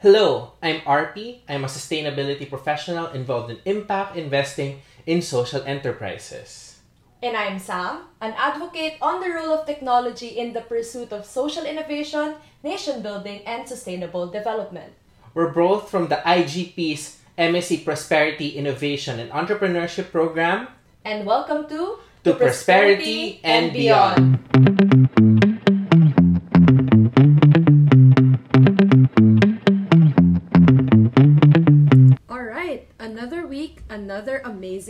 Hello, I'm RP. I'm a sustainability professional involved in impact investing in social enterprises. And I'm Sam, an advocate on the role of technology in the pursuit of social innovation, nation building, and sustainable development. We're both from the IGP's MSc Prosperity, Innovation, and Entrepreneurship program. And welcome to To Prosperity and Beyond. All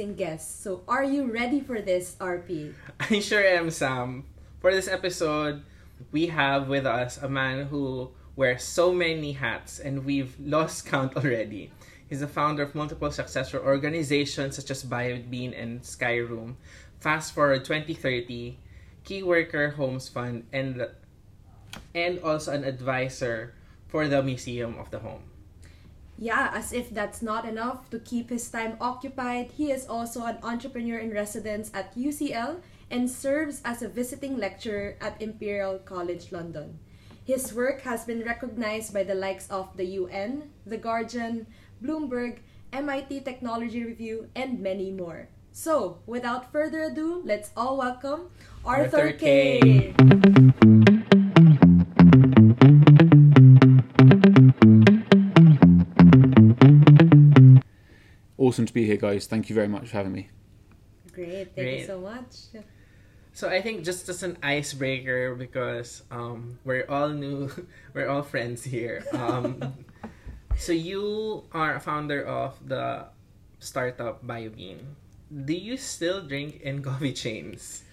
amazing. So, are you ready for this, RP? I sure am, Sam. For this episode, we have with us a man who wears so many hats and we've lost count already. He's the founder of multiple successful organizations such as BioBean and Skyroom, Fast Forward 2030, Key Worker Homes Fund, and and also an advisor for the Museum of the Home. Yeah, as if that's not enough to keep his time occupied, he is also an entrepreneur in residence at UCL and serves as a visiting lecturer at Imperial College London. His work has been recognized by the likes of the UN, The Guardian, Bloomberg, MIT Technology Review, and many more. So, without further ado, let's all welcome Arthur, Arthur Kay. K. Awesome to be here, guys. Thank you very much for having me. Great, thank Great. you so much. So I think just as an icebreaker because um, we're all new, we're all friends here. Um, so you are a founder of the startup BioBean. Do you still drink in coffee chains?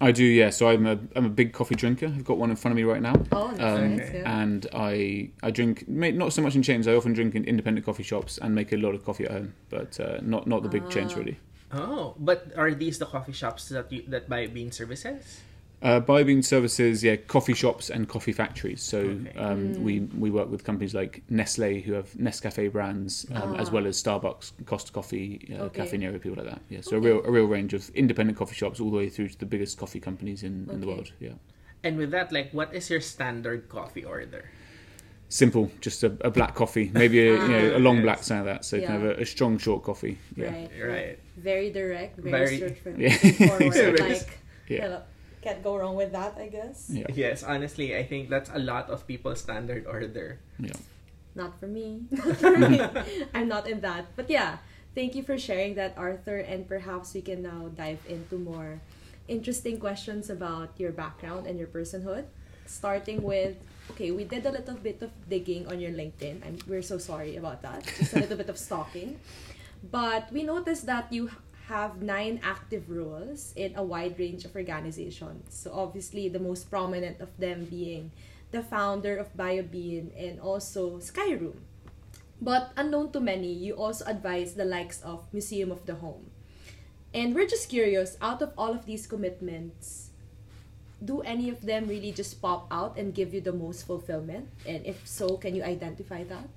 I do, yeah. So I'm a I'm a big coffee drinker. I've got one in front of me right now. Oh, that's Um, nice. Yeah. And I I drink not so much in chains. I often drink in independent coffee shops and make a lot of coffee at home, but uh, not not the big chains Ah. really. Oh, but are these the coffee shops that you, that BioBean services? Uh, BioBean services, yeah, coffee shops and coffee factories. So Okay. um, we we work with companies like Nestle who have Nescafe brands, um, as Ah. well as Starbucks, Costa Coffee, uh, Okay. Cafe Nero, people like that. Yeah, so a real a real range of independent coffee shops all the way through to the biggest coffee companies in, in the world. Yeah. And with that, like, what is your standard coffee order? Simple, just a, a black coffee, maybe a, you know, a long Yes. black, something like that. So kind of a, a strong short coffee. Yeah. Right. Right. Very direct, very, Very- straightforward. Yeah. straightforward, like, Yeah. hello, can't go wrong with that, I guess. Yeah. Yes, honestly, I think that's a lot of people's standard order. Yeah. Not for me. Not for me. I'm not in that. But yeah, thank you for sharing that, Arthur. And perhaps we can now dive into more interesting questions about your background and your personhood. Starting with, okay, we did a little bit of digging on your LinkedIn. I'm, we're so sorry about that. Just a little bit of stalking. But we noticed that you have nine active roles in a wide range of organizations. So obviously the most prominent of them being the founder of BioBean and also Skyroom. But unknown to many, you also advise the likes of Museum of the Home. And we're just curious, out of all of these commitments, do any of them really just pop out and give you the most fulfillment? And if so, can you identify that?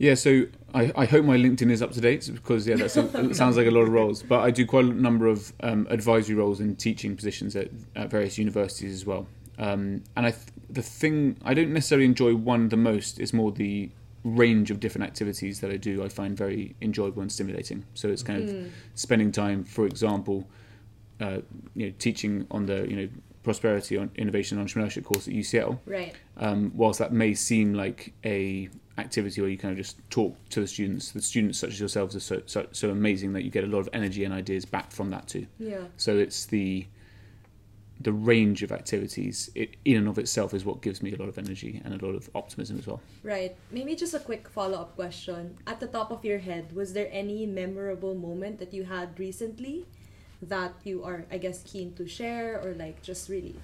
Yeah, so I, I hope my LinkedIn is up to date because yeah, that sounds like a lot of roles. But I do quite a number of um, advisory roles and teaching positions at, at various universities as well. Um, and I th- the thing I don't necessarily enjoy one the most is more the range of different activities that I do. I find very enjoyable and stimulating. So it's kind of spending time, for example, uh, you know, teaching on the you know prosperity on innovation and entrepreneurship course at UCL Right. um, whilst that may seem like a activity where you kind of just talk to the students, the students such as yourselves are so, so, so amazing that you get a lot of energy and ideas back from that too. Yeah. So it's the the range of activities it, in and of itself is what gives me a lot of energy and a lot of optimism as well. Right. Maybe just a quick follow up question. At the top of your head, was there any memorable moment that you had recently that you are, I guess, keen to share or like just really,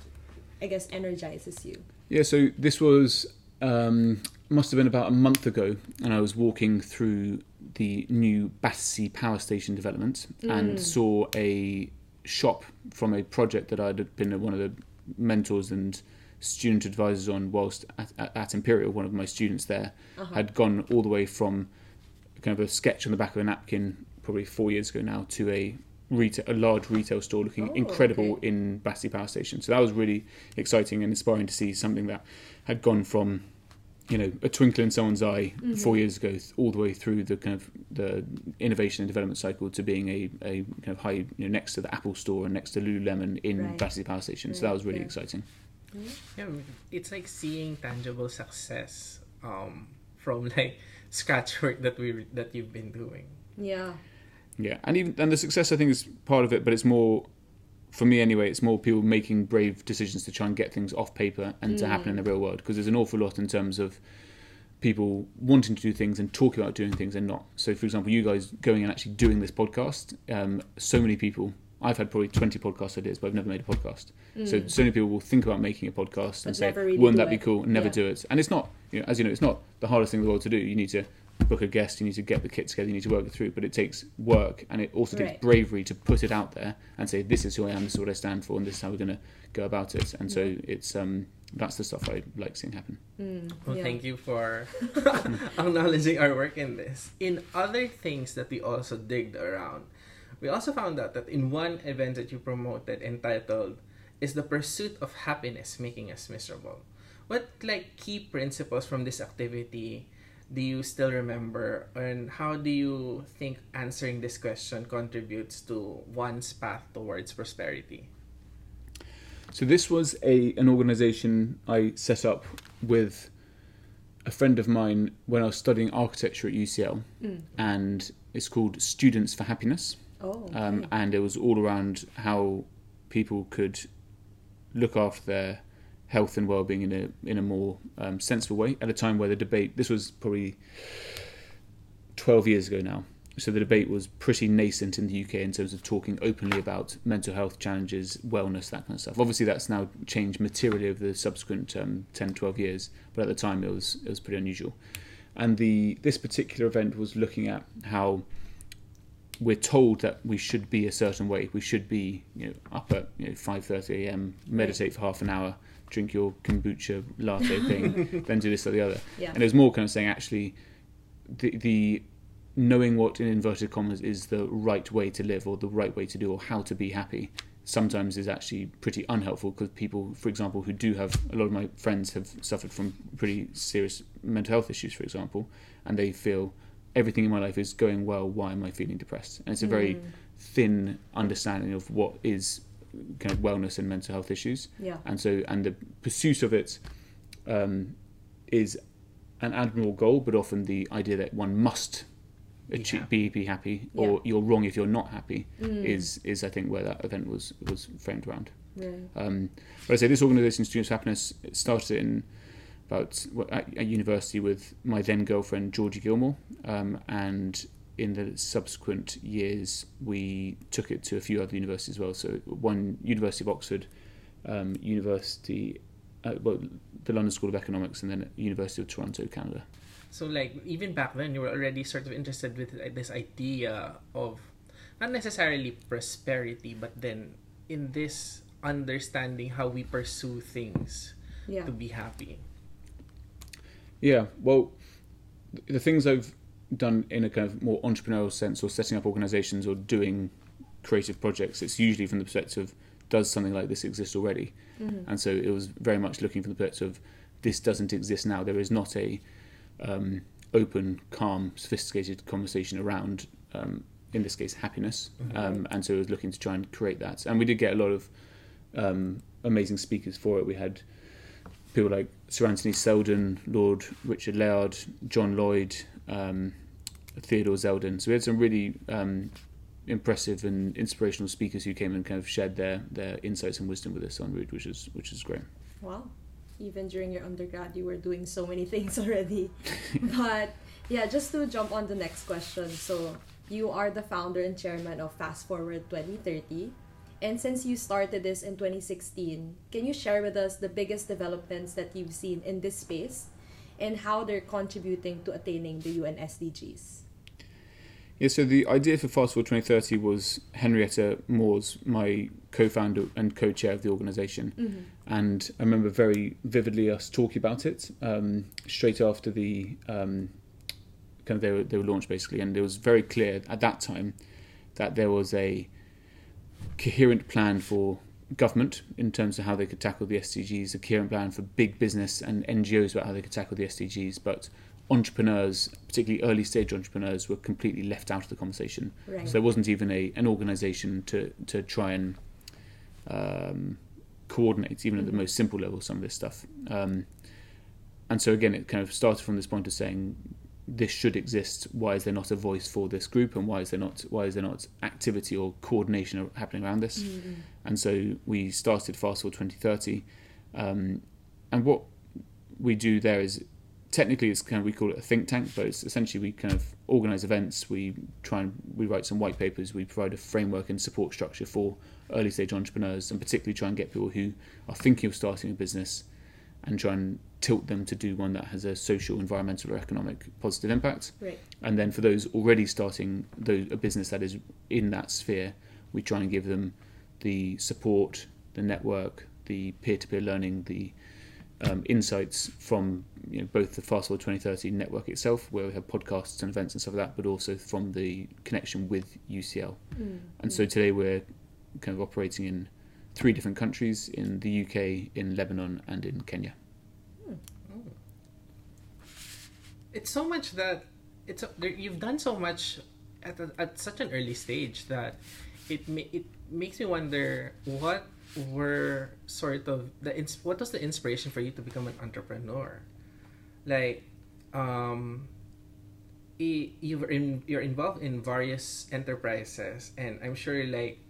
I guess, energizes you? Yeah, so this was um, must have been about a month ago, and I was walking through the new Battersea Power Station development and saw a shop from a project that I'd been one of the mentors and student advisors on whilst at, at, Imperial. One of my students there had gone all the way from kind of a sketch on the back of a napkin, probably four years ago now, to a retail, a large retail store looking Oh, incredible okay. in Battersea Power Station. So that was really exciting and inspiring to see something that had gone from you know a twinkle in someone's eye Mm-hmm. four years ago, th- all the way through the kind of the innovation and development cycle to being a, a kind of high you know next to the Apple Store and next to Lululemon in Right. Battersea Power Station. so that was really yeah. exciting. Yeah, it's like seeing tangible success um, from like scratch work that we that you've been doing. Yeah. Yeah, and even and the success I think is part of it, but it's more for me anyway. It's more people making brave decisions to try and get things off paper and to happen in the real world because there's an awful lot in terms of people wanting to do things and talking about doing things and not. So, for example, you guys going and actually doing this podcast, um, so many people. I've had probably 20 podcast ideas, but I've never made a podcast. So, so many people will think about making a podcast But and say, really wouldn't that be cool? Never Yeah. do it. And it's not, you know, as you know, it's not the hardest thing in the world to do. You need to book a guest, you need to get the kit together, you need to work it through, but it takes work and it also takes Right. bravery to put it out there and say, this is who I am, this is what I stand for, and this is how we're going to go about it. And so it's, um, that's the stuff I like seeing happen. Mm, Well, yeah. thank you for acknowledging our work in this. In other things that we also digged around, we also found out that in one event that you promoted entitled "Is the Pursuit of Happiness Making Us Miserable?" What like key principles from this activity do you still remember, and how do you think answering this question contributes to one's path towards prosperity? So this was a an organisation I set up with a friend of mine when I was studying architecture at UCL, Mm. and it's called Students for Happiness, Oh. um, and it was all around how people could look after their health and well-being in a in a more um, sensible way at a time where the debate this was probably 12 years ago now so the debate was pretty nascent in the UK in terms of talking openly about mental health challenges wellness that kind of stuff obviously that's now changed materially over the subsequent um, 10 12 years but at the time it was it was pretty unusual and the this particular event was looking at how we're told that we should be a certain way. We should be, you know, up at you know five thirty a.m. Meditate for half an hour, drink your kombucha latte thing, then do this or the other. Yeah. And it was more kind of saying actually, the the knowing what in inverted commas is the right way to live or the right way to do or how to be happy sometimes is actually pretty unhelpful because people, for example, who do have a lot of my friends have suffered from pretty serious mental health issues, for example, and they feel everything in my life is going well. Why am I feeling depressed? And it's a very mm. thin understanding of what is kind of wellness and mental health issues. Yeah. And so, and the pursuit of it um, is an admirable goal, but often the idea that one must achieve, happy. be be happy, Yeah. or you're wrong if you're not happy, Mm. is is I think where that event was was framed around. Um, but I say this organisation, Students for Happiness, started in about at, at university with my then girlfriend Georgie Gilmore, um, and in the subsequent years we took it to a few other universities as well. So one University of Oxford, um, University, uh, well, the London School of Economics, and then University of Toronto, Canada. So like even back then you were already sort of interested with this idea of not necessarily prosperity but then in this understanding how we pursue things Yeah. to be happy. Yeah, well, the things I've done in a kind of more entrepreneurial sense, or setting up organisations, or doing creative projects, it's usually from the perspective of does something like this exist already? Mm-hmm. And so it was very much looking from the perspective of this doesn't exist now. There is not a um, open, calm, sophisticated conversation around, um, in this case, happiness. Um, and so it was looking to try and create that. And we did get a lot of um, amazing speakers for it. We had people like Sir Anthony Seldon, Lord Richard Layard, John Lloyd, um, Theodore Zeldin. So we had some really um, impressive and inspirational speakers who came and kind of shared their, their insights and wisdom with us on route, which is which is great. Wow. Even during your undergrad, you were doing so many things already. but yeah, just to jump on the next question. So, you are the founder and chairman of Fast Forward 2030. And since you started this in 2016, can you share with us the biggest developments that you've seen in this space and how they're contributing to attaining the UN SDGs? Yeah, so the idea for Fast Forward 2030 was Henrietta Moore's, my co-founder and co-chair of the organisation, and I remember very vividly us talking about it um, straight after the um, kind of they were, they were launched basically, and it was very clear at that time that there was a coherent plan for government in terms of how they could tackle the SDGs, a coherent plan for big business and NGOs about how they could tackle the SDGs, but entrepreneurs, particularly early stage entrepreneurs, were completely left out of the conversation. Right. So there wasn't even a an organisation to to try and um, coordinate, even at the Mhm. most simple level, some of this stuff. Um, and so again, it kind of started from this point of saying this should exist. Why is there not a voice for this group, and why is there not why is there not activity or coordination happening around this? Mm-hmm. And so we started Fast Forward 2030, um, and what we do there is technically it's kind of we call it a think tank, but it's essentially we kind of organise events. We try and we write some white papers. We provide a framework and support structure for early stage entrepreneurs, and particularly try and get people who are thinking of starting a business and try and tilt them to do one that has a social, environmental, or economic positive impact. Right. And then for those already starting those, a business that is in that sphere, we try and give them the support, the network, the peer-to-peer learning, the um, insights from you know, both the Fast Forward 2030 network itself, where we have podcasts and events and stuff like that, but also from the connection with UCL. Mm. And so today we're kind of operating in three different countries: in the UK, in Lebanon, and in Kenya. It's so much that it's a, you've done so much at a, at such an early stage that it ma- it makes me wonder what were sort of the ins- what was the inspiration for you to become an entrepreneur? Like um you're in you're involved in various enterprises and i'm sure like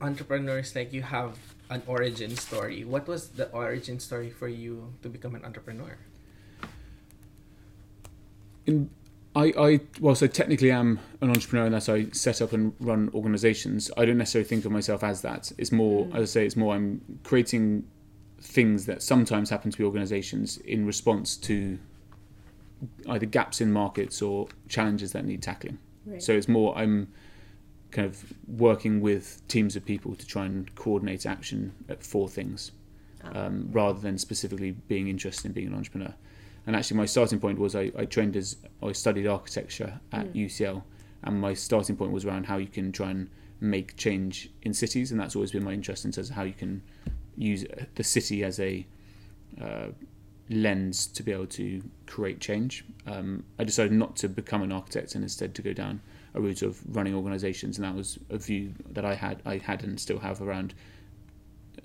entrepreneurs like you have an origin story. What was the origin story for you to become an entrepreneur? In, I, I well, so technically I'm an entrepreneur and that's I set up and run organizations. I don't necessarily think of myself as that. It's more, Mm. as I say, it's more I'm creating things that sometimes happen to be organizations in response to either gaps in markets or challenges that need tackling. Right. So it's more I'm kind of working with teams of people to try and coordinate action at for things Ah. um, rather than specifically being interested in being an entrepreneur. And actually, my starting point was I, I trained as I studied architecture at Mm. UCL, and my starting point was around how you can try and make change in cities, and that's always been my interest in terms of how you can use the city as a uh, lens to be able to create change. Um, I decided not to become an architect and instead to go down a route of running organisations, and that was a view that I had, I had and still have around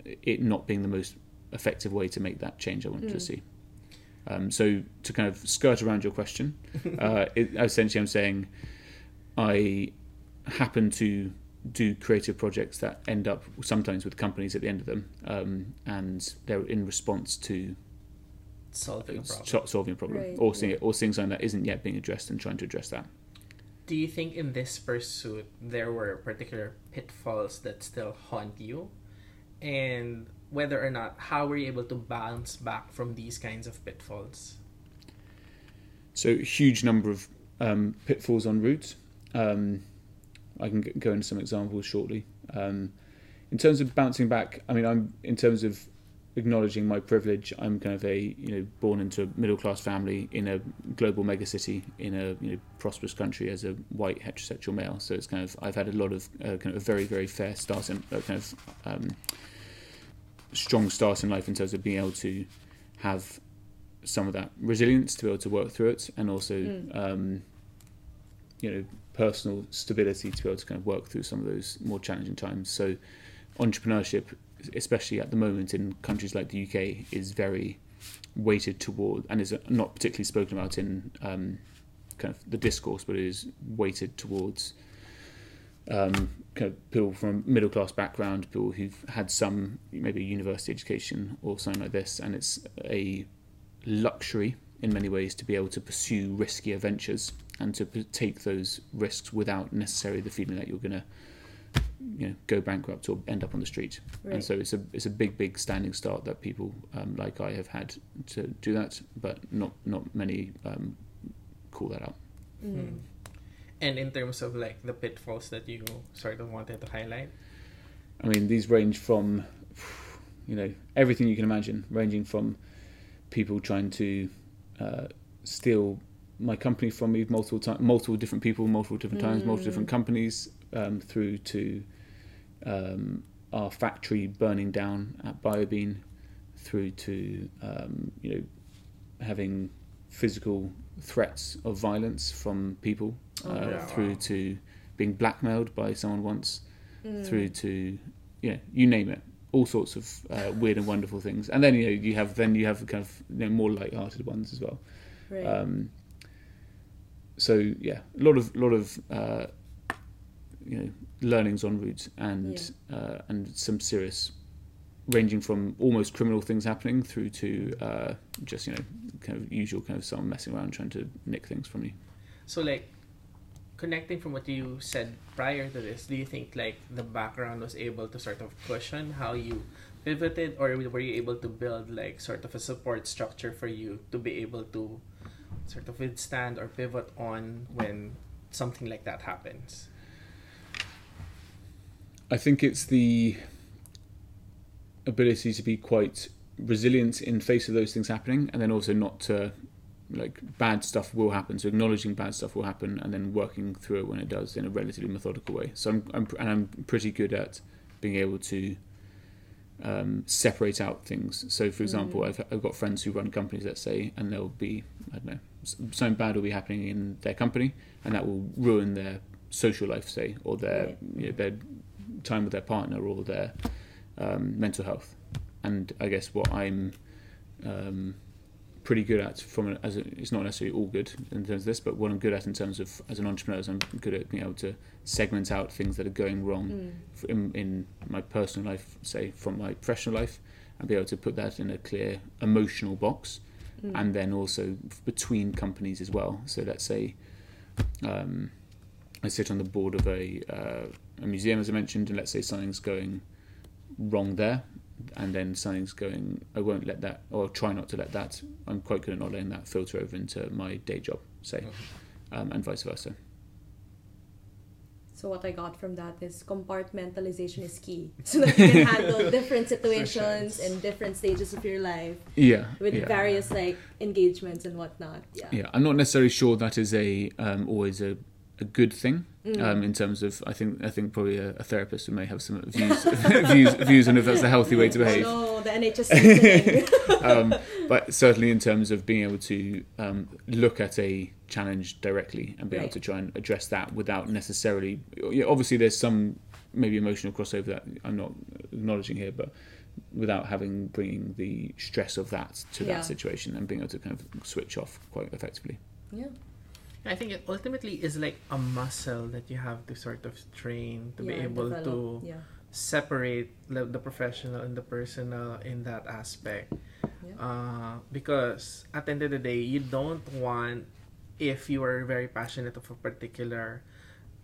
it not being the most effective way to make that change I wanted to Mm. see. Um, so to kind of skirt around your question, uh, it, essentially I'm saying I happen to do creative projects that end up sometimes with companies at the end of them, um, and they're in response to solving a problem solving a problem Right, or seeing yeah. or seeing something that isn't yet being addressed and trying to address that. Do you think in this pursuit there were particular pitfalls that still haunt you? And whether or not, how were you able to bounce back from these kinds of pitfalls? So huge number of um, pitfalls en route. Um, I can go into some examples shortly. Um, in terms of bouncing back, I mean, I'm in terms of acknowledging my privilege. I'm kind of a you know born into a middle class family in a global megacity in a you know prosperous country as a white heterosexual male. So it's kind of I've had a lot of uh, kind of a very very fair start and uh, kind of um, strong start in life in terms of being able to have some of that resilience to be able to work through it, and also Mm. um, you know personal stability to be able to kind of work through some of those more challenging times. So entrepreneurship, especially at the moment in countries like the UK, is very weighted toward and is not particularly spoken about in um, kind of the discourse, but it is weighted towards um, kind of people from a middle class background, people who've had some maybe university education or something like this, and it's a luxury in many ways to be able to pursue riskier ventures and to p- take those risks without necessarily the feeling that you're going to you know go bankrupt or end up on the street Right. and so it's a it's a big big standing start that people um, like I have had to do that but not not many um, call that out Mm. And in terms of like the pitfalls that you sort of wanted to highlight? I mean, these range from, you know, everything you can imagine, ranging from people trying to uh, steal my company from me multiple times, multiple different people, multiple different times, multiple different Mm. companies, um, through to um, our factory burning down at BioBean, through to um, you know having physical threats of violence from people, uh, yeah. through Wow. to being blackmailed by someone once, Mm. through to yeah, you name it, all sorts of uh, weird and wonderful things. And then you know you have then you have kind of you know, more light-hearted ones as well. Right. Um, so yeah, a lot of lot of uh, you know learnings en route and uh, and some serious, ranging from almost criminal things happening through to uh, just you know kind of usual kind of someone messing around trying to nick things from you. So like connecting from what you said prior to this, do you think like the background was able to sort of cushion how you pivoted or were you able to build like sort of a support structure for you to be able to sort of withstand or pivot on when something like that happens? I think it's the ability to be quite resilient in face of those things happening, and then also not to like bad stuff will happen. So acknowledging bad stuff will happen, and then working through it when it does in a relatively methodical way. So I'm, I'm and I'm pretty good at being able to um, separate out things. So for example, Mm. I've I've got friends who run companies, let's say, and there'll be I don't know something bad will be happening in their company, and that will ruin their social life, say, or their you know, their time with their partner or their um, mental health. And I guess what I'm um, pretty good at from a, as a, it's not necessarily all good in terms of this, but what I'm good at in terms of as an entrepreneur is I'm good at being able to segment out things that are going wrong Mm. in, in my personal life, say from my professional life, and be able to put that in a clear emotional box, Mm. and then also between companies as well. So let's say um, I sit on the board of a uh, a museum, as I mentioned, and let's say something's going wrong there, and then something's going. I won't let that, or try not to let that. I'm quite good at not letting that filter over into my day job, say, um, and vice versa. So what I got from that is compartmentalization is key, so that you can handle different situations sure. and different stages of your life Yeah, with yeah. various like engagements and whatnot. Yeah. Yeah, I'm not necessarily sure that is a um, always a, a good thing. Mm. Um, in terms of, I think I think probably a, a therapist may have some views views views on if that's a healthy way to behave. Oh no, the NHS um, but certainly in terms of being able to um, look at a challenge directly and be able to try and address that without necessarily. Obviously, there's some maybe emotional crossover that I'm not acknowledging here, but without having bringing the stress of that to Yeah. that situation and being able to kind of switch off quite effectively. yeah. I think it ultimately is like a muscle that you have to sort of train to be able develop. to Yeah. separate the, the professional and the personal in that aspect. Yeah. Uh, because at the end of the day, you don't want, if you are very passionate of a particular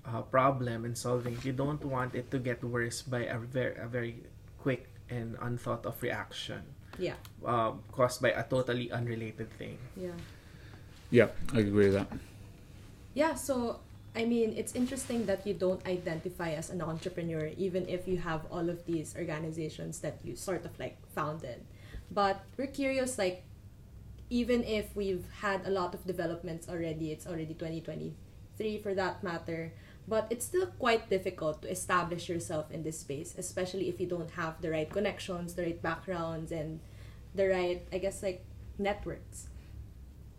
uh, problem and solving, you don't want it to get worse by a very, a very quick and unthought of reaction Yeah. uh, caused by a totally unrelated thing. Yeah. Yeah, I agree with that. Yeah, so I mean, it's interesting that you don't identify as an entrepreneur, even if you have all of these organizations that you sort of like founded. But we're curious, like, even if we've had a lot of developments already, it's already 2023 for that matter, but it's still quite difficult to establish yourself in this space, especially if you don't have the right connections, the right backgrounds, and the right, I guess, like, networks.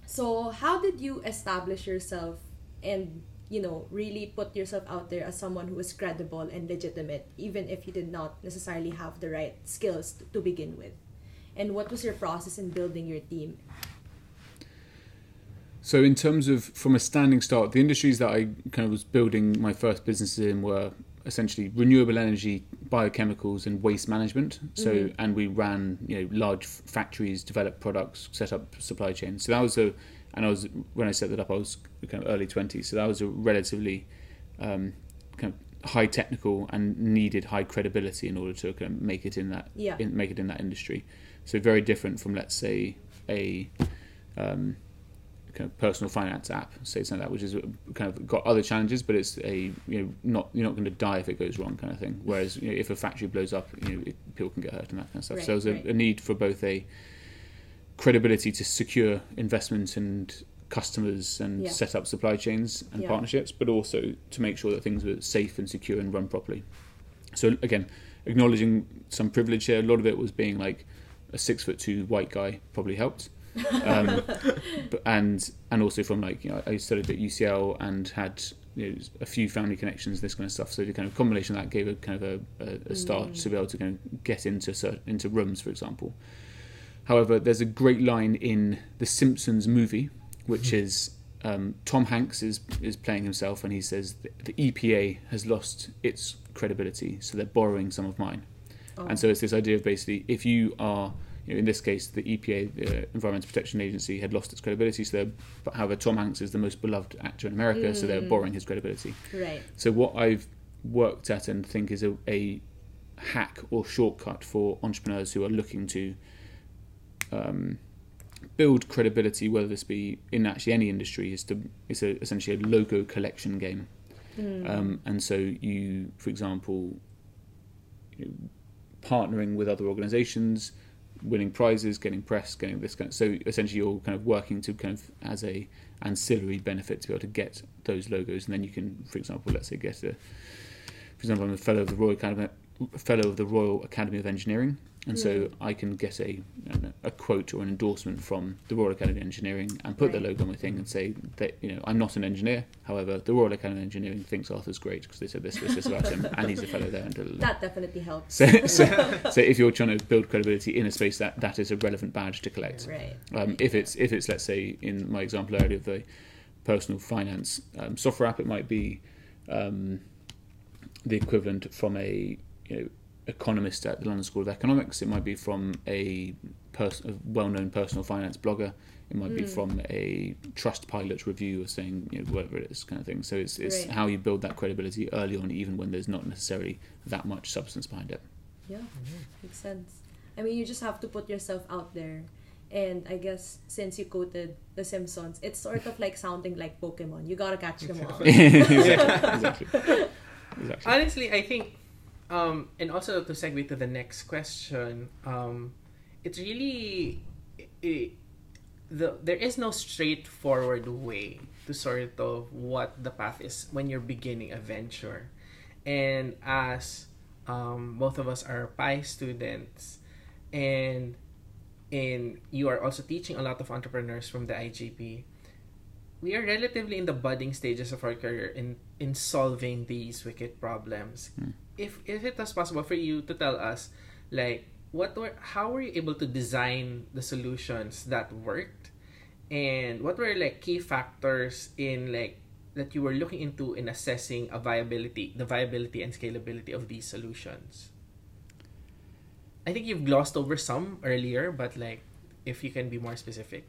So, how did you establish yourself and you know really put yourself out there as someone who is credible and legitimate even if you did not necessarily have the right skills to, to begin with and what was your process in building your team So, in terms of from a standing start, the industries that I kind of was building my first businesses in were essentially renewable energy, biochemicals, and waste management. So, Mhm. and we ran you know large f- factories, developed products, set up supply chains. So that was a, and I was when I set that up, I was kind of early twenties. So that was a relatively um, kind of high technical and needed high credibility in order to kind of make it in that yeah in, make it in that industry. So very different from let's say a um, kind of personal finance app, say something like that, which is kind of got other challenges, but it's a you know not you're not going to die if it goes wrong kind of thing. Whereas you know, if a factory blows up, you know it, people can get hurt and that kind of stuff. Right, so there's a, right. a need for both a credibility to secure investment and customers and Yeah. set up supply chains and Yeah. partnerships, but also to make sure that things were safe and secure and run properly. So again, acknowledging some privilege here. A lot of it was being like a six foot two white guy probably helped. Um, but, and and also from like you know I studied at UCL and had you know, a few family connections, this kind of stuff. So the kind of combination of that gave a kind of a, a, a start to be able to kind of get into cer- into rooms, for example. However, there's a great line in the Simpsons movie, which is um, Tom Hanks is is playing himself, and he says the EPA has lost its credibility, so they're borrowing some of mine. Oh. And so it's this idea of basically if you are, you know, in this case, the EPA, the Environmental Protection Agency, had lost its credibility. So, they're, but however, Tom Hanks is the most beloved actor in America, so they're Mm. borrowing his credibility. Right. So what I've worked at and think is a, a hack or shortcut for entrepreneurs who are looking to um, build credibility, whether this be in actually any industry, is to it's a, essentially a logo collection game. Mm. Um, and so you, for example, you know, partnering with other organisations, winning prizes, getting press, getting this kind. Of, so essentially, you're kind of working to kind of as a ancillary benefit to be able to get those logos, and then you can, for example, let's say get a, for example, I'm a fellow of the Royal Academy, fellow of the Royal Academy of Engineering, and so Mm. I can get a know, a quote or an endorsement from the Royal Academy of Engineering and put Right. the logo on my thing and say that you know I'm not an engineer. However, the Royal Academy of Engineering thinks Arthur's great because they said this, this, this about him, and he's a fellow there. And. That definitely helps. So, so, so if you're trying to build credibility in a space that that is a relevant badge to collect. Right. Um, if it's if it's let's say in my example earlier of the personal finance um, software app, it might be um, the equivalent from a you know economist at the London School of Economics. It might be from a, pers- a well-known personal finance blogger. It might be Mm. from a Trustpilot review or saying you know whatever it is kind of thing. So it's it's Right. how you build that credibility early on, even when there's not necessarily that much substance behind it. Yeah, makes sense. I mean, you just have to put yourself out there. And I guess since you quoted The Simpsons, it's sort of like sounding like Pokemon. You gotta catch them all. exactly. exactly. Exactly. Honestly, I think, um, and also to segue to the next question, um, it's really i the there is no straightforward way to sort of what the path is when you're beginning a venture, and as um, both of us are PI students, and and you are also teaching a lot of entrepreneurs from the IGP we are relatively in the budding stages of our career in in solving these wicked problems. Hmm. If if it was possible for you to tell us, like what were how were you able to design the solutions that worked, and what were like key factors in like that you were looking into in assessing a viability, the viability and scalability of these solutions. I think you've glossed over some earlier, but like if you can be more specific.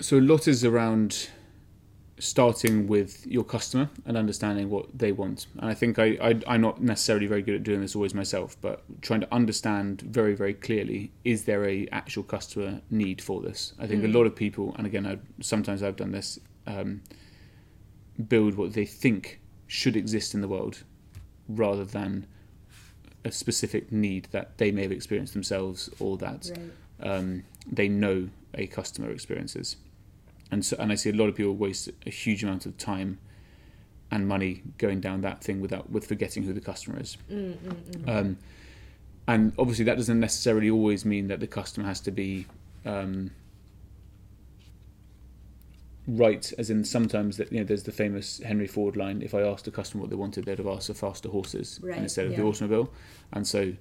So a lot is around starting with your customer and understanding what they want. And I think I, I I'm not necessarily very good at doing this always myself, but trying to understand very very clearly is there a actual customer need for this. I think Mm. a lot of people, and again, I, sometimes I've done this, um, build what they think should exist in the world, rather than a specific need that they may have experienced themselves or that Right. um, they know a customer experiences. And so, and I see a lot of people waste a huge amount of time and money going down that thing without with forgetting who the customer is. Mm, mm, mm. Um, and obviously, that doesn't necessarily always mean that the customer has to be um, right. As in, sometimes that you know, there's the famous Henry Ford line: "If I asked a customer what they wanted, they'd have asked for faster horses Right, instead of the automobile." And so,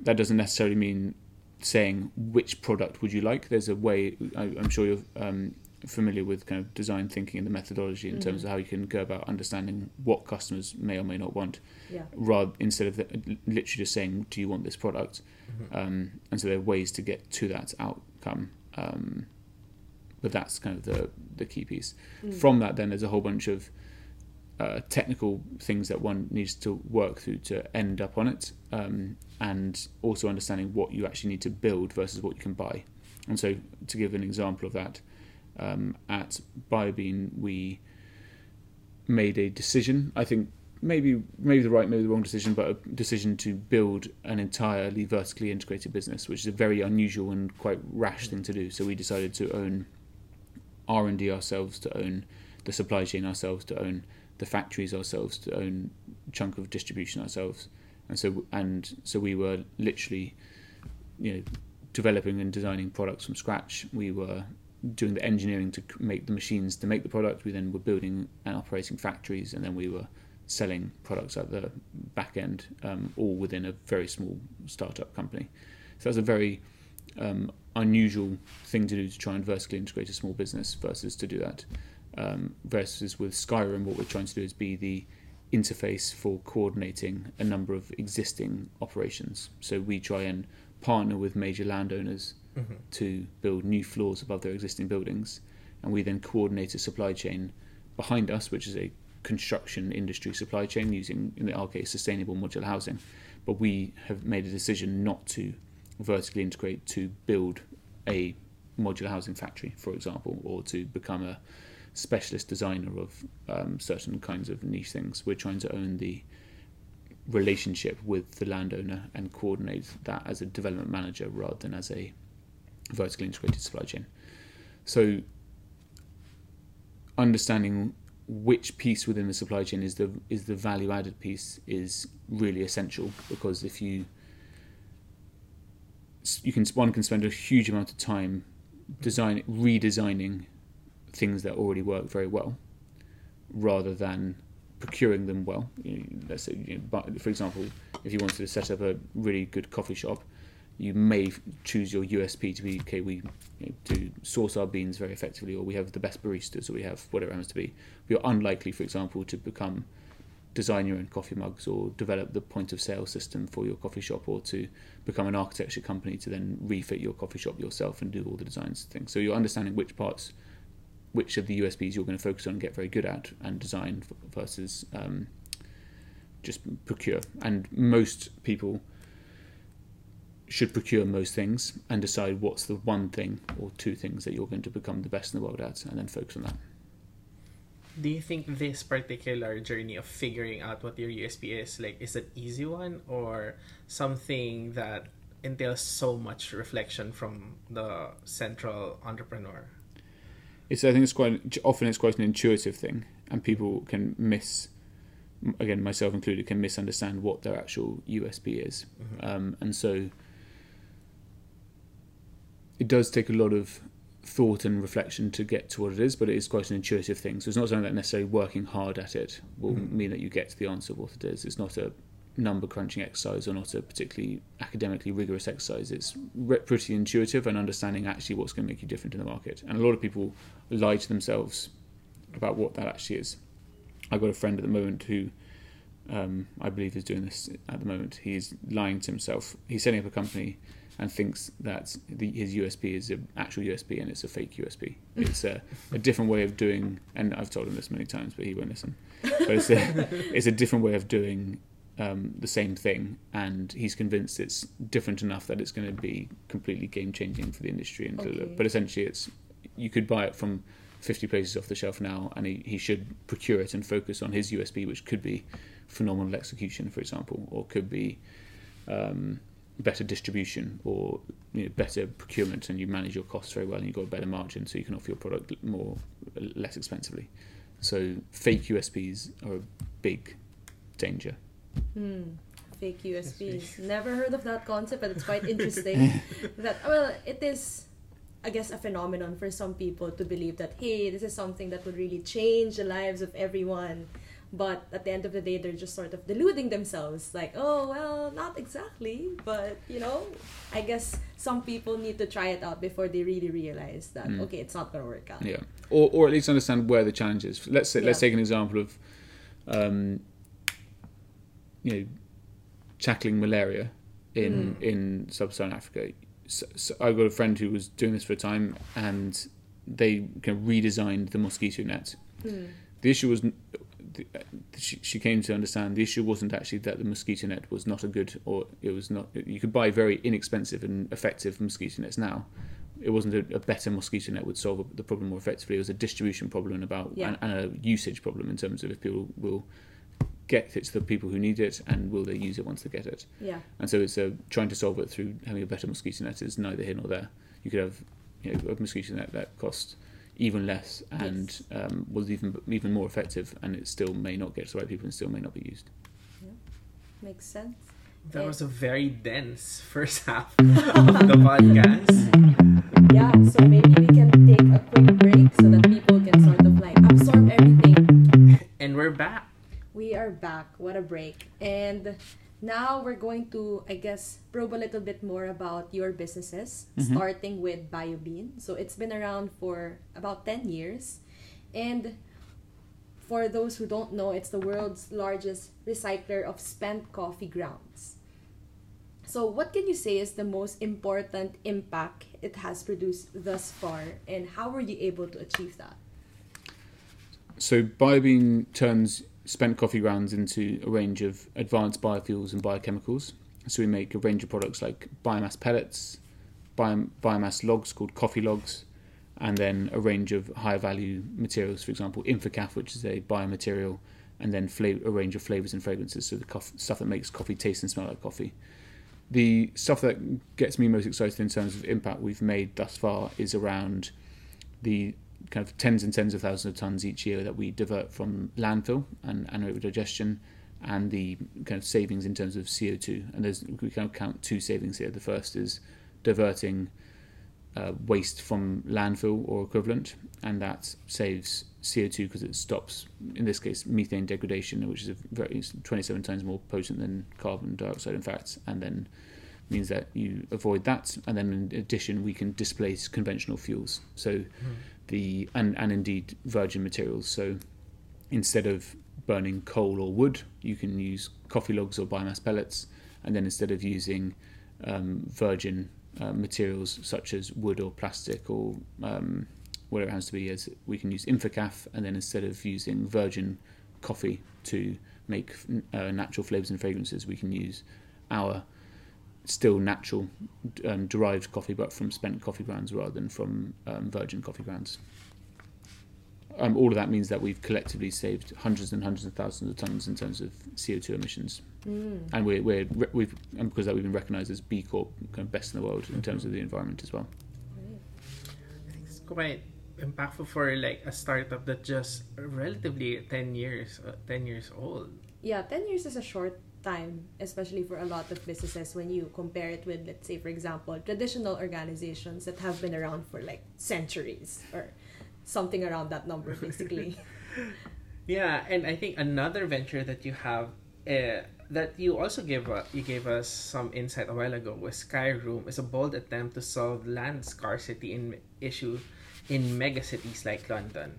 that doesn't necessarily mean saying which product would you like. There's a way. I, I'm sure you're um, familiar with kind of design thinking and the methodology in terms Mhm. of how you can go about understanding what customers may or may not want Yeah. rather instead of the, literally just saying, "Do you want this product?" Um, and so there are ways to get to that outcome. Um, but that's kind of the the key piece. Mm. From that, then there's a whole bunch of uh, technical things that one needs to work through to end up on it, um, and also understanding what you actually need to build versus what you can buy. And so, to give an example of that, um, at BioBean, we made a decision. I think maybe maybe the right, maybe the wrong decision, but a decision to build an entirely vertically integrated business, which is a very unusual and quite rash thing to do. So we decided to own R and D ourselves, to own the supply chain ourselves, to own the factories ourselves, to own a chunk of distribution ourselves, and so and so we were literally, you know, developing and designing products from scratch. We were doing the engineering to make the machines to make the product. We then were building and operating factories, and then we were selling products at the back end, um, all within a very small startup company. So that's a very um, unusual thing to do to try and vertically integrate a small business versus to do that. Um, versus with Skyroom, what we're trying to do is be the interface for coordinating a number of existing operations. So we try and partner with major landowners Mhm. to build new floors above their existing buildings, and we then coordinate a supply chain behind us, which is a construction industry supply chain using, in our case, sustainable modular housing. But we have made a decision not to vertically integrate to build a modular housing factory, for example, or to become a specialist designer of um, certain kinds of niche things. We're trying to own the relationship with the landowner and coordinate that as a development manager rather than as a vertically integrated supply chain. So, understanding which piece within the supply chain is the is the value added piece is really essential because if you you can one can spend a huge amount of time design redesigning things that already work very well rather than procuring them well you know, let's say you know, for example if you wanted to set up a really good coffee shop you may choose your USP to be okay we you know, source our beans very effectively or we have the best baristas or we have whatever it happens to be you're unlikely for example to become design your own coffee mugs or develop the point of sale system for your coffee shop or to become an architecture company to then refit your coffee shop yourself and do all the designs things. So you're understanding which parts, which of the USPs you're going to focus on and get very good at and design versus um, just procure. And most people should procure most things and decide what's the one thing or two things that you're going to become the best in the world at and then focus on that. Do you think this particular journey of figuring out what your USP is like is an easy one or something that entails so much reflection from the central entrepreneur? it's I think it's quite often it's quite an intuitive thing, and people can miss, again myself included, can misunderstand what their actual USP is, um, and so it does take a lot of thought and reflection to get to what it is, but it is quite an intuitive thing. So it's not something that necessarily working hard at it will Mhm. mean that you get to the answer of what it is. It's not a number crunching exercise or not a particularly academically rigorous exercise. It's re- pretty intuitive and understanding actually what's going to make you different in the market. And a lot of people lie to themselves about what that actually is. I've got a friend at the moment who um, I believe is doing this at the moment. He's lying to himself. He's setting up a company and thinks that the, his USP is an actual USP and it's a fake USP. It's a, a different way of doing, and I've told him this many times, but he won't listen. But it's a, it's a different way of doing um, the same thing, and he's convinced it's different enough that it's going to be completely game changing for the industry. And Okay. but essentially, it's you could buy it from 50 places off the shelf now, and he, he should procure it and focus on his USP, which could be phenomenal execution, for example, or could be um, better distribution or you know, better procurement, and you manage your costs very well, and you've got a better margin, so you can offer your product more less expensively. So fake USPs are a big danger. Hmm. Fake USPs. USPs. Never heard of that concept, but it's quite interesting. that well, it is, I guess, a phenomenon for some people to believe that hey, this is something that would really change the lives of everyone. But at the end of the day, they're just sort of deluding themselves. Like, oh well, not exactly, but you know, I guess some people need to try it out before they really realize that Mm. okay, it's not gonna work out. Yeah, or or at least understand where the challenge is. Let's say, let's take an example of, um, you know, tackling malaria in Mm. in sub-Saharan Africa. So, so I got a friend who was doing this for a time, and they kind of redesigned the mosquito net. Hmm. The issue was. The- uh, She, she came to understand the issue wasn't actually that the mosquito net was not a good or it was not you could buy very inexpensive and effective mosquito nets now it wasn't a, a better mosquito net would solve the problem more effectively. It was a distribution problem about Yeah. and, and a usage problem in terms of if people will get it to the people who need it and will they use it once they get it. Yeah. And so it's a, trying to solve it through having a better mosquito net is neither here nor there. You could have you know, a mosquito net that costs even less and um, was even even more effective, and it still may not get to the right people and still may not be used. Makes sense. That was a very dense first half of the podcast. Yeah, so maybe we can take a quick break so that people can sort of like absorb everything. And we're back. We are back. What a break. And now we're going to, I guess, probe a little bit more about your businesses, mm-hmm. starting with BioBean. So it's been around for about 10 years. And for those who don't know, it's the world's largest recycler of spent coffee grounds. So, what can you say is the most important impact it has produced thus far, and how were you able to achieve that? So BioBean turns spent coffee grounds into a range of advanced biofuels and biochemicals. So we make a range of products like biomass pellets, bio, biomass logs called coffee logs, and then a range of higher value materials, for example, Infocaf, which is a biomaterial, and then fla- a range of flavors and fragrances, so the stuff that makes coffee taste and smell like coffee. The stuff that gets me most excited in terms of impact we've made thus far is around the kind of tens and tens of thousands of tons each year that we divert from landfill and anaerobic digestion and the kind of savings in terms of CO2. And there's we kind of count two savings here. The first is diverting uh, waste from landfill or equivalent, and that saves CO2 because it stops, in this case, methane degradation, which is very 27 times more potent than carbon dioxide, in fact, and then means that you avoid that. And then in addition, we can displace conventional fuels. So the and, and indeed virgin materials. So instead of burning coal or wood, you can use coffee logs or biomass pellets, and then instead of using um, virgin uh, materials such as wood or plastic or um, whatever it has to be, as we can use Infocaf, and then instead of using virgin coffee to make uh, natural flavors and fragrances, we can use our still natural um, derived coffee, but from spent coffee grounds rather than from um, virgin coffee grounds. Um, all of that means that we've collectively saved hundreds and hundreds of thousands of tons in terms of CO2 emissions, and we're, we're we've and because that we've been recognised as B Corp kind of best in the world in terms of the environment as well. I think It's quite impactful for like a startup that just relatively 10 years uh, 10 years old. Yeah, 10 years is a short time, especially for a lot of businesses when you compare it with, let's say, for example, traditional organizations that have been around for like centuries or something around that number, basically. Yeah, and I think another venture that you have uh, that you also gave uh, you gave us some insight a while ago was Skyroom is a bold attempt to solve land scarcity in issue in megacities like London.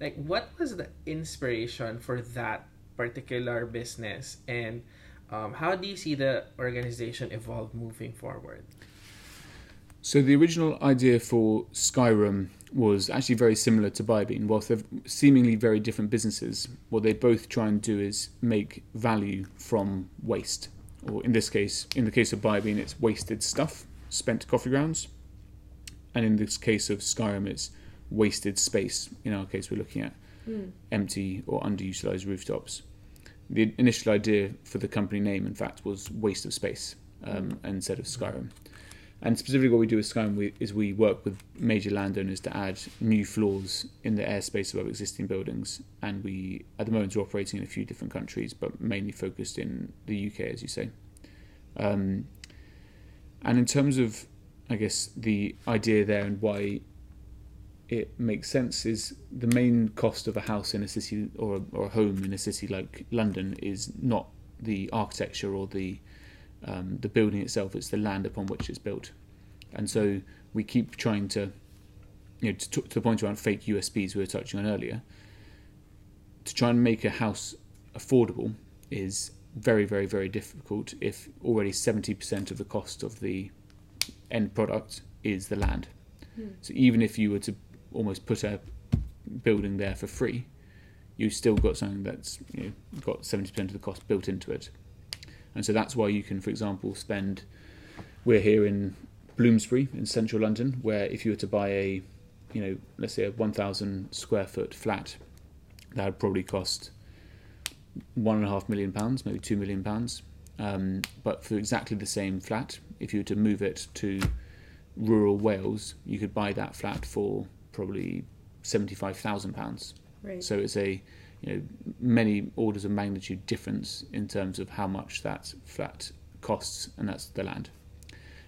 Like, what was the inspiration for that particular business, and um, how do you see the organization evolve moving forward? So the original idea for Skyroom was actually very similar to BioBean. Whilst they're seemingly very different businesses, what they both try and do is make value from waste. Or in this case, in the case of BioBean, it's wasted stuff, spent coffee grounds. And in this case of Skyroom, it's wasted space. In our case, we're looking at empty or underutilized rooftops. The initial idea for the company name, in fact, was waste of space um, instead of Skyroom. And specifically, what we do with Skyroom we, is we work with major landowners to add new floors in the airspace above existing buildings. And we, at the moment, are operating in a few different countries, but mainly focused in the UK, as you say. Um, and in terms of, I guess, the idea there and why it makes sense is the main cost of a house in a city or a, or a home in a city like London is not the architecture or the um, the building itself; it's the land upon which it's built. And so we keep trying to, you know, to, to the point around fake USPs we were touching on earlier. To try and make a house affordable is very, very, very difficult if already seventy percent of the cost of the end product is the land. So even if you were to almost put a building there for free, you've still got something that's you know, got seventy percent of the cost built into it. And so that's why you can, for example, spend. We're here in Bloomsbury in central London, where if you were to buy a, you know, let's say a 1,000 square foot flat, that would probably cost one and a half million pounds, maybe two million pounds. Um, but for exactly the same flat, if you were to move it to rural Wales, you could buy that flat for probably seventy five thousand pounds. Right. So it's a you know many orders of magnitude difference in terms of how much that flat costs, and that's the land.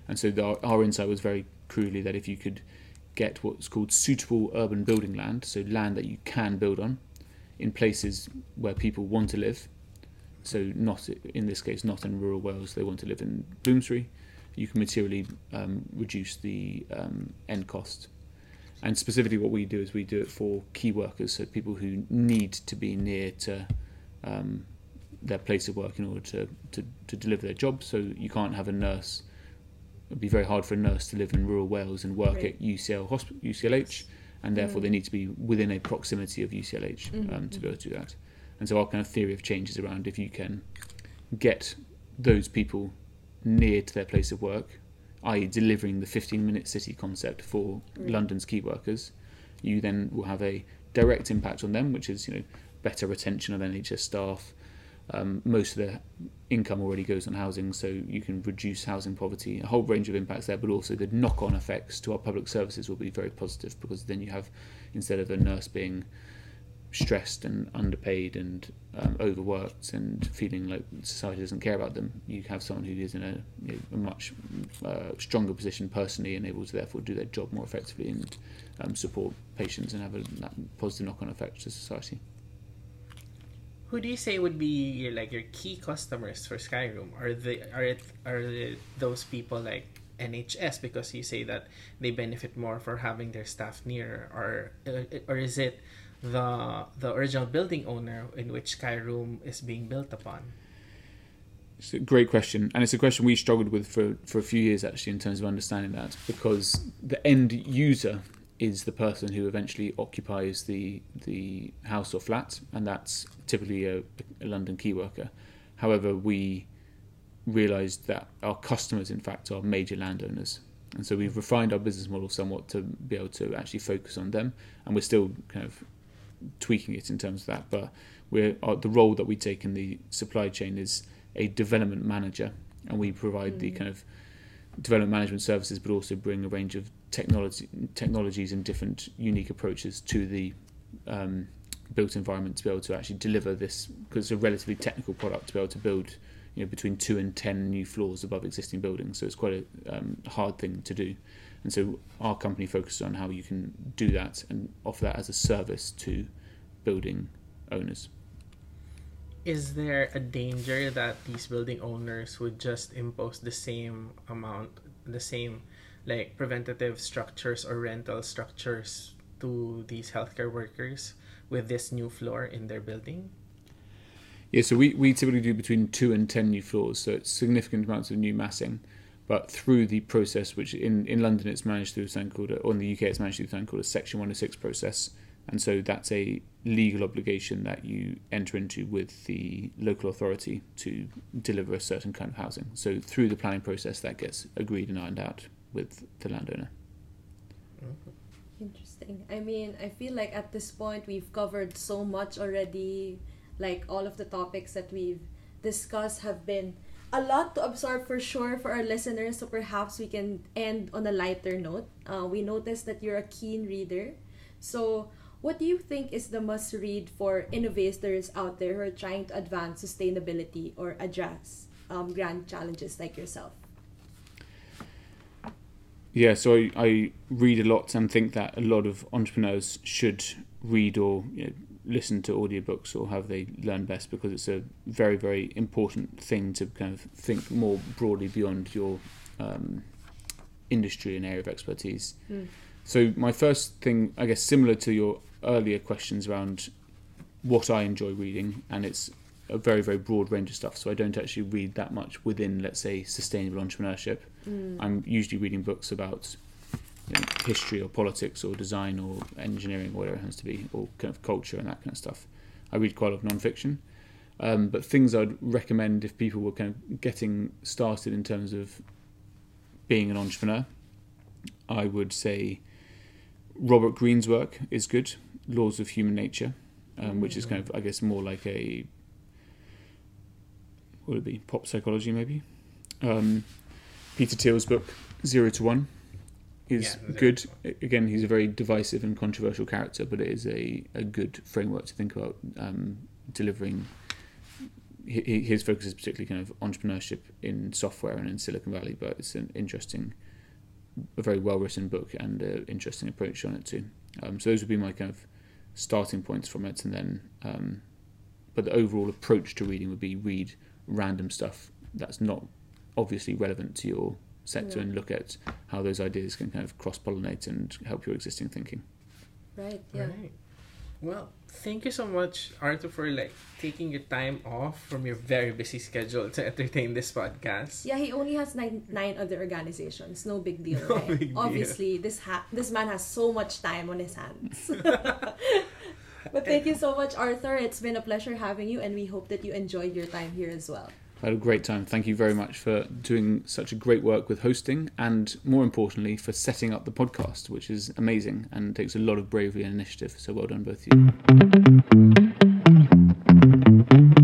And so the, our insight was very crudely that if you could get what's called suitable urban building land, so land that you can build on, in places where people want to live, so not in this case not in rural Wales, they want to live in Bloomsbury, you can materially um, reduce the um, end cost. And specifically, what we do is we do it for key workers, so people who need to be near to um, their place of work in order to, to, to deliver their job. So you can't have a nurse. It'd be very hard for a nurse to live in rural Wales and work Right. at UCL hosp- UCLH, and therefore Mm. they need to be within a proximity of UCLH Mhm, um, to be able to do that. And so our kind of theory of change is around if you can get those people near to their place of work, i.e., delivering the 15 minute city concept for Right. London's key workers, you then will have a direct impact on them, which is you know better retention of NHS staff. Um, most of their income already goes on housing, so you can reduce housing poverty. A whole range of impacts there, but also the knock-on effects to our public services will be very positive because then you have instead of a nurse being stressed and underpaid and um, overworked and feeling like society doesn't care about them, you have someone who is in a, you know, a much uh, stronger position personally and able to therefore do their job more effectively and um, support patients and have a positive knock-on effect to society. Who do you say would be your, like your key customers for Skyroom? Are they are it are those people like NHS because you say that they benefit more for having their staff near, or uh, or is it the the original building owner in which Skyroom is being built upon? It's a great question, and it's a question we struggled with for, for a few years actually in terms of understanding that because the end user is the person who eventually occupies the the house or flat, and that's typically a, a London key worker. However, we realised that our customers, in fact, are major landowners, and so we've refined our business model somewhat to be able to actually focus on them, and we're still kind of tweaking it in terms of that. But we're uh, the role that we take in the supply chain is a development manager, and we provide the Mm. kind of development management services, but also bring a range of technology technologies and different unique approaches to the um, built environment to be able to actually deliver this because it's a relatively technical product to be able to build you know between two and ten new floors above existing buildings so it's quite a um, hard thing to do and so our company focuses on how you can do that and offer that as a service to building owners Is there a danger that these building owners would just impose the same amount, the same like preventative structures or rental structures to these healthcare workers with this new floor in their building? Yeah, so we, we typically do between two and ten new floors, so it's significant amounts of new massing. But through the process, which in, in London it's managed through something called, a, or in the UK it's managed through something called a Section 106 process, and so that's a legal obligation that you enter into with the local authority to deliver a certain kind of housing. So through the planning process, that gets agreed and ironed out with the landowner. Interesting. I mean, I feel like at this point we've covered so much already. Like all of the topics that we've discussed have been a lot to absorb for sure for our listeners. So perhaps we can end on a lighter note. Uh, we noticed that you're a keen reader. So, what do you think is the must read for innovators out there who are trying to advance sustainability or address um, grand challenges like yourself? Yeah, so I, I read a lot and think that a lot of entrepreneurs should read or you know, listen to audiobooks or how they learn best because it's a very, very important thing to kind of think more broadly beyond your um, industry and area of expertise. Mm. So, my first thing, I guess, similar to your earlier questions around what I enjoy reading, and it's a very, very broad range of stuff. So, I don't actually read that much within, let's say, sustainable entrepreneurship. Mm. I'm usually reading books about you know, history or politics or design or engineering, or whatever it has to be, or kind of culture and that kind of stuff. I read quite a lot of non-fiction. Um, but things I'd recommend if people were kind of getting started in terms of being an entrepreneur, I would say Robert Greene's work is good, Laws of Human Nature, um, which is kind of, I guess, more like a, what would it be, pop psychology maybe? Um, Peter Thiel's book Zero to One is Yeah, good. Again, he's a very divisive and controversial character, but it is a, a good framework to think about um, delivering. hi- His focus is particularly kind of entrepreneurship in software and in Silicon Valley, but it's an interesting, a very well written book and an interesting approach on it too. Um, so those would be my kind of starting points from it, and then, um, but the overall approach to reading would be read random stuff that's not obviously relevant to your sector Yeah. and look at how those ideas can kind of cross pollinate and help your existing thinking. Right. Yeah. Right. Well, thank you so much, Arthur, for like taking your time off from your very busy schedule to entertain this podcast. Yeah, he only has nine nine other organizations. No big deal, No right? big deal. Obviously, this ha- this man has so much time on his hands. but thank you so much, Arthur. It's been a pleasure having you, and we hope that you enjoyed your time here as well. I had a great time. Thank you very much for doing such a great work with hosting and, more importantly, for setting up the podcast, which is amazing and takes a lot of bravery and initiative. So well done, both of you.